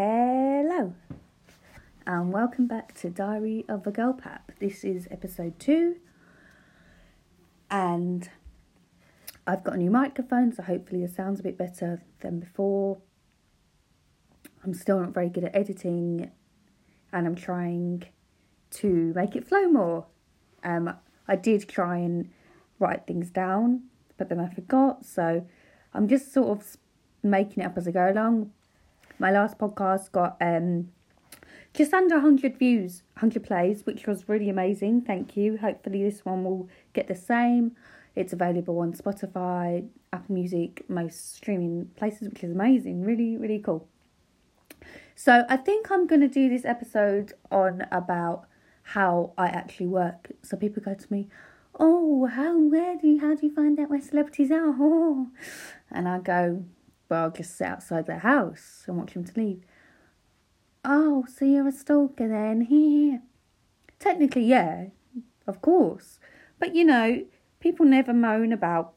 Hello, and welcome back to Diary of a Girl Pap. This is episode two, and I've got a new microphone, so hopefully the sound's a bit better than before. I'm still not very good at editing, and I'm trying to make it flow more. Um, I did try and write things down, but then I forgot, so I'm just sort of making it up as I go along. My last podcast got um just under 100 views, 100 plays, which was really amazing. Thank you. Hopefully, this one will get the same. It's available on Spotify, Apple Music, most streaming places, which is amazing. Really, really cool. So, I think I'm going to do this episode on about how I actually work. So, people go to me, Oh, how, where do you, how do you find out where celebrities are? Oh. And I go, well, I'll just sit outside their house and watch them to leave. Oh, so you're a stalker then? Here. Technically, yeah, of course. But you know, people never moan about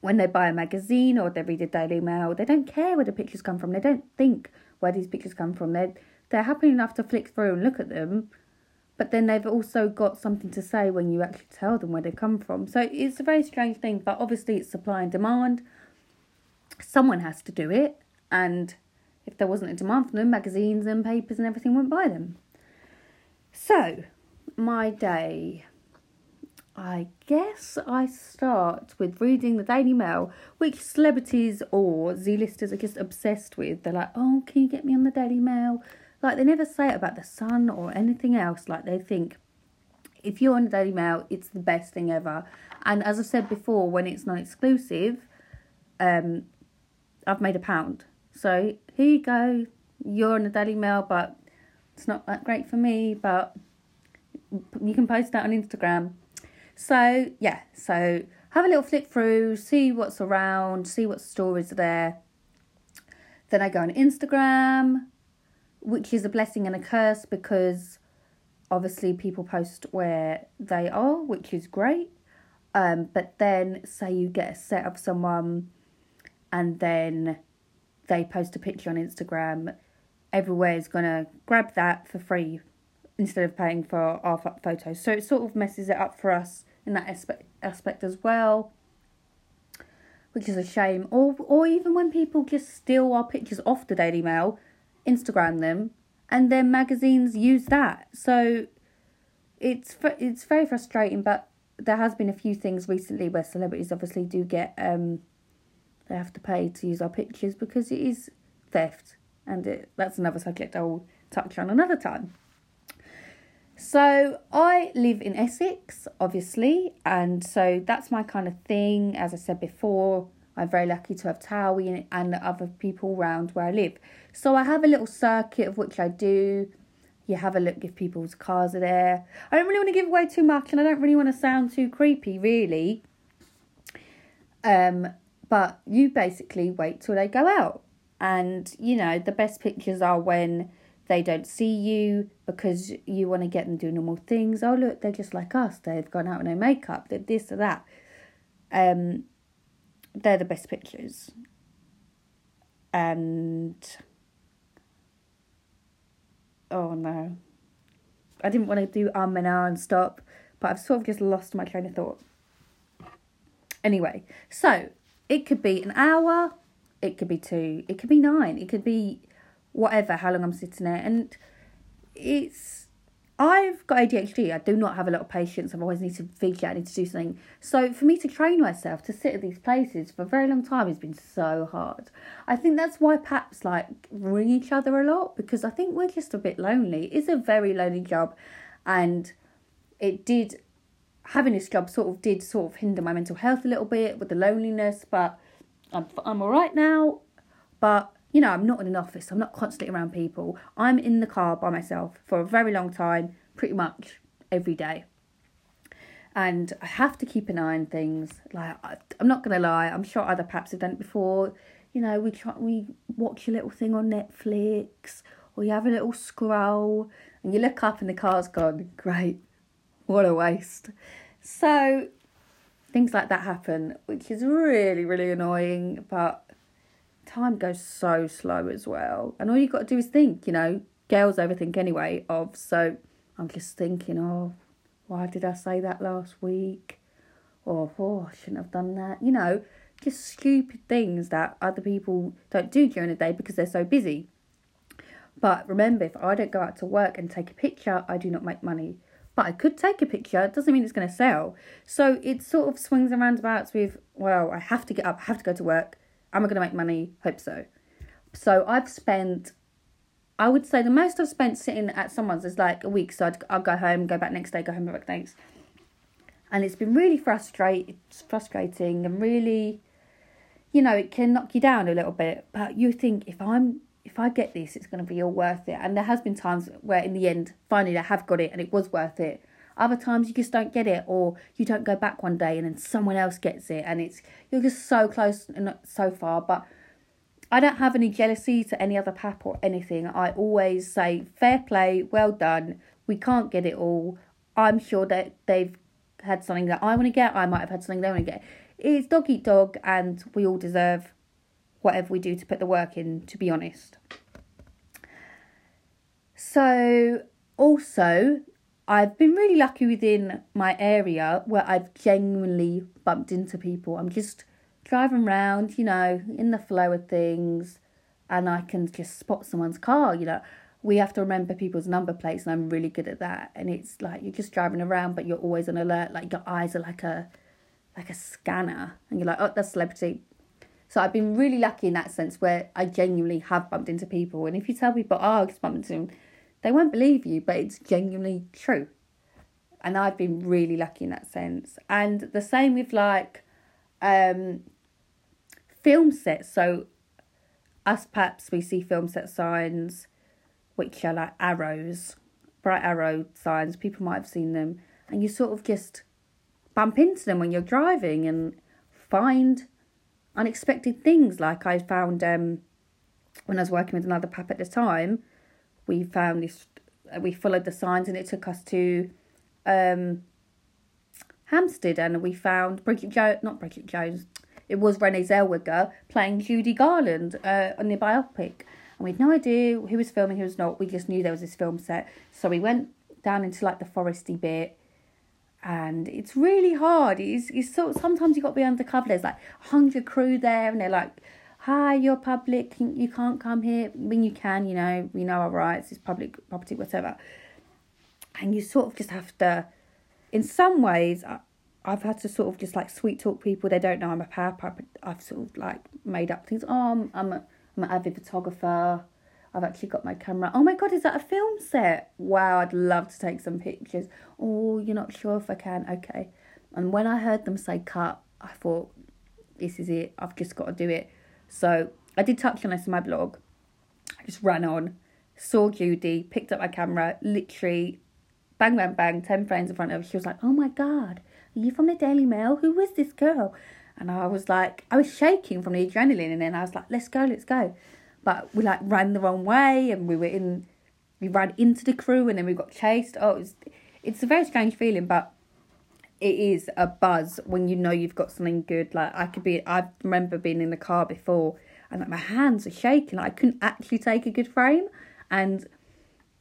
when they buy a magazine or they read a Daily Mail. They don't care where the pictures come from. They don't think where these pictures come from. They're, they're happy enough to flick through and look at them. But then they've also got something to say when you actually tell them where they come from. So it's a very strange thing, but obviously it's supply and demand someone has to do it, and if there wasn't a demand for them, magazines and papers and everything wouldn't buy them. So, my day. I guess I start with reading the Daily Mail, which celebrities or Z-listers are just obsessed with. They're like, oh, can you get me on the Daily Mail? Like, they never say it about the Sun or anything else. Like, they think if you're on the Daily Mail, it's the best thing ever. And as I said before, when it's non exclusive, um, I've made a pound. So here you go. You're on the Daily Mail, but it's not that great for me. But you can post that on Instagram. So yeah, so have a little flick through, see what's around, see what stories are there. Then I go on Instagram, which is a blessing and a curse because obviously people post where they are, which is great. Um, but then say you get a set of someone and then they post a picture on Instagram, everywhere is going to grab that for free instead of paying for our photos. So it sort of messes it up for us in that aspect aspect as well, which is a shame. Or or even when people just steal our pictures off the Daily Mail, Instagram them, and then magazines use that. So it's it's very frustrating. But there has been a few things recently where celebrities obviously do get um they have to pay to use our pictures because it is theft, and it, that's another subject I'll touch on another time. So I live in Essex, obviously, and so that's my kind of thing. As I said before, I'm very lucky to have Towie and other people around where I live. So I have a little circuit of which I do. You have a look if people's cars are there. I don't really want to give away too much, and I don't really want to sound too creepy, really. Um, but you basically wait till they go out. And, you know, the best pictures are when they don't see you because you want to get them doing normal things. Oh, look, they're just like us. They've gone out with no makeup. They're this or that. Um, they're the best pictures. And oh no, I didn't want to do um and ah and stop, but I've sort of just lost my train of thought. Anyway, so it could be an hour, it could be two, it could be nine, it could be whatever, how long I'm sitting there. And it's, I've got ADHD. I do not have a lot of patience. I always need to fidget, I need to do something. So for me to train myself to sit at these places for a very long time has been so hard. I think that's why paps like ring each other a lot because I think we're just a bit lonely. It's a very lonely job and it did having this job sort of did sort of hinder my mental health a little bit with the loneliness, but I'm I'm all right now. But you know, I'm not in an office. I'm not constantly around people. I'm in the car by myself for a very long time, pretty much every day. And I have to keep an eye on things. Like I'm not gonna lie, I'm sure other paps have done it before. You know, we try we watch a little thing on Netflix, or you have a little scroll, and you look up and the car's gone. Great, what a waste. So things like that happen, which is really, really annoying, but time goes so slow as well. And all you've got to do is think, you know, girls overthink anyway, of so I'm just thinking, oh, why did I say that last week? Or, oh, I shouldn't have done that. You know, just stupid things that other people don't do during the day because they're so busy. But remember, if I don't go out to work and take a picture, I do not make money. But I could take a picture, it doesn't mean it's going to sell. So it sort of swings and roundabouts with, well, I have to get up, I have to go to work. Am I going to make money? Hope so. So I've spent, I would say the most I've spent sitting at someone's is like a week. So I'd, I'll go home, go back next day, go home, go back next. And it's been really frustrating, frustrating and really you know, it can knock you down a little bit. But you think if I'm if I get this, it's going to be all worth it. And there has been times where, in the end, finally I have got it and it was worth it. Other times you just don't get it, or you don't go back one day and then someone else gets it, and it's you're just so close and not so far. But I don't have any jealousy to any other pap or anything. I always say fair play, well done. We can't get it all. I'm sure that they've had something that I want to get. I might have had something they want to get it's dog eat dog, and we all deserve whatever we do to put the work in, to be honest. So, also, I've been really lucky within my area where I've genuinely bumped into people. I'm just driving around, you know, in the flow of things, and I can just spot someone's car, you know. We have to remember people's number plates, and I'm really good at that. And it's like you're just driving around, but you're always on alert, like your eyes are like a like a scanner and you're like, oh, that's celebrity. So I've been really lucky in that sense where I genuinely have bumped into people. And if you tell people, oh, I just bumped into them, they won't believe you, but it's genuinely true. And I've been really lucky in that sense. And the same with like um, film sets. So us perhaps we see film set signs, which are like arrows, bright arrow signs. People might have seen them. And you sort of just bump into them when you're driving and find unexpected things. Like I found um, when I was working with another pup at the time, we found this. We followed the signs and it took us to um, Hampstead and we found Bridget Jones. Not Bridget Jones. It was Renee Zellweger playing Judy Garland uh, on the biopic. And we had no idea who was filming, who was not. We just knew there was this film set. So we went down into like the foresty bit and it's really hard. It's, it's so sometimes you got to be undercover. There's like hundred crew there, and they're like, "Hi, you're public. You can't come here. When you can, you know, we know our rights. It's public property, whatever." And you sort of just have to, in some ways, I, I've had to sort of just like sweet talk people. They don't know I'm a power. I've sort of like made up things. Oh, I'm I'm, a, I'm an avid photographer. I've actually got my camera. Oh my god, is that a film set? Wow, I'd love to take some pictures. Oh, you're not sure if I can? Okay. And when I heard them say cut, I thought, this is it. I've just got to do it. So I did touch on this in my blog. I just ran on, saw Judy, picked up my camera, literally bang, bang, bang, 10 frames in front of her. She was like, oh my God, are you from the Daily Mail? Who is this girl? And I was like, I was shaking from the adrenaline. And then I was like, let's go, let's go but we like ran the wrong way and we were in we ran into the crew and then we got chased. Oh it was, it's a very strange feeling but it is a buzz when you know you've got something good. Like i could be i remember being in the car before and like my hands are shaking. Like, i couldn't actually take a good frame. And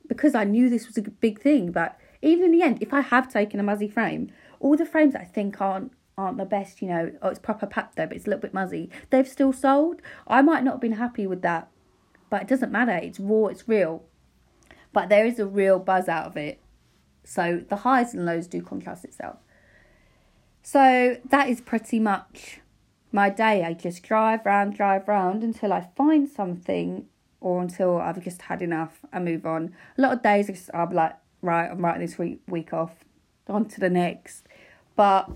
because i knew this was a big thing but even in the end if i have taken a muzzy frame all the frames i think aren't aren't the best, you know, oh, it's proper pap though, but it's a little bit muzzy. They've still sold. I might not have been happy with that but it doesn't matter. It's raw, it's real. But there is a real buzz out of it. So the highs and lows do contrast itself. So that is pretty much my day. I just drive round, drive round until I find something or until I've just had enough and move on. A lot of days I'm like, right, I'm writing this week week off, on to the next. But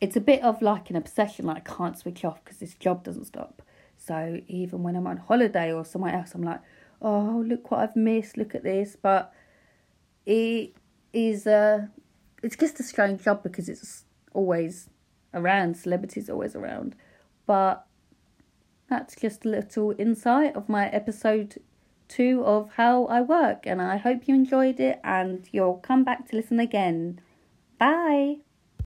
it's a bit of like an obsession, like I can't switch off because this job doesn't stop. So even when I'm on holiday or somewhere else, I'm like, oh, look what I've missed, look at this. But it is a, it's just a strange job because it's always around, celebrities always around. But that's just a little insight of my episode two of how I work. And I hope you enjoyed it and you'll come back to listen again. Bye.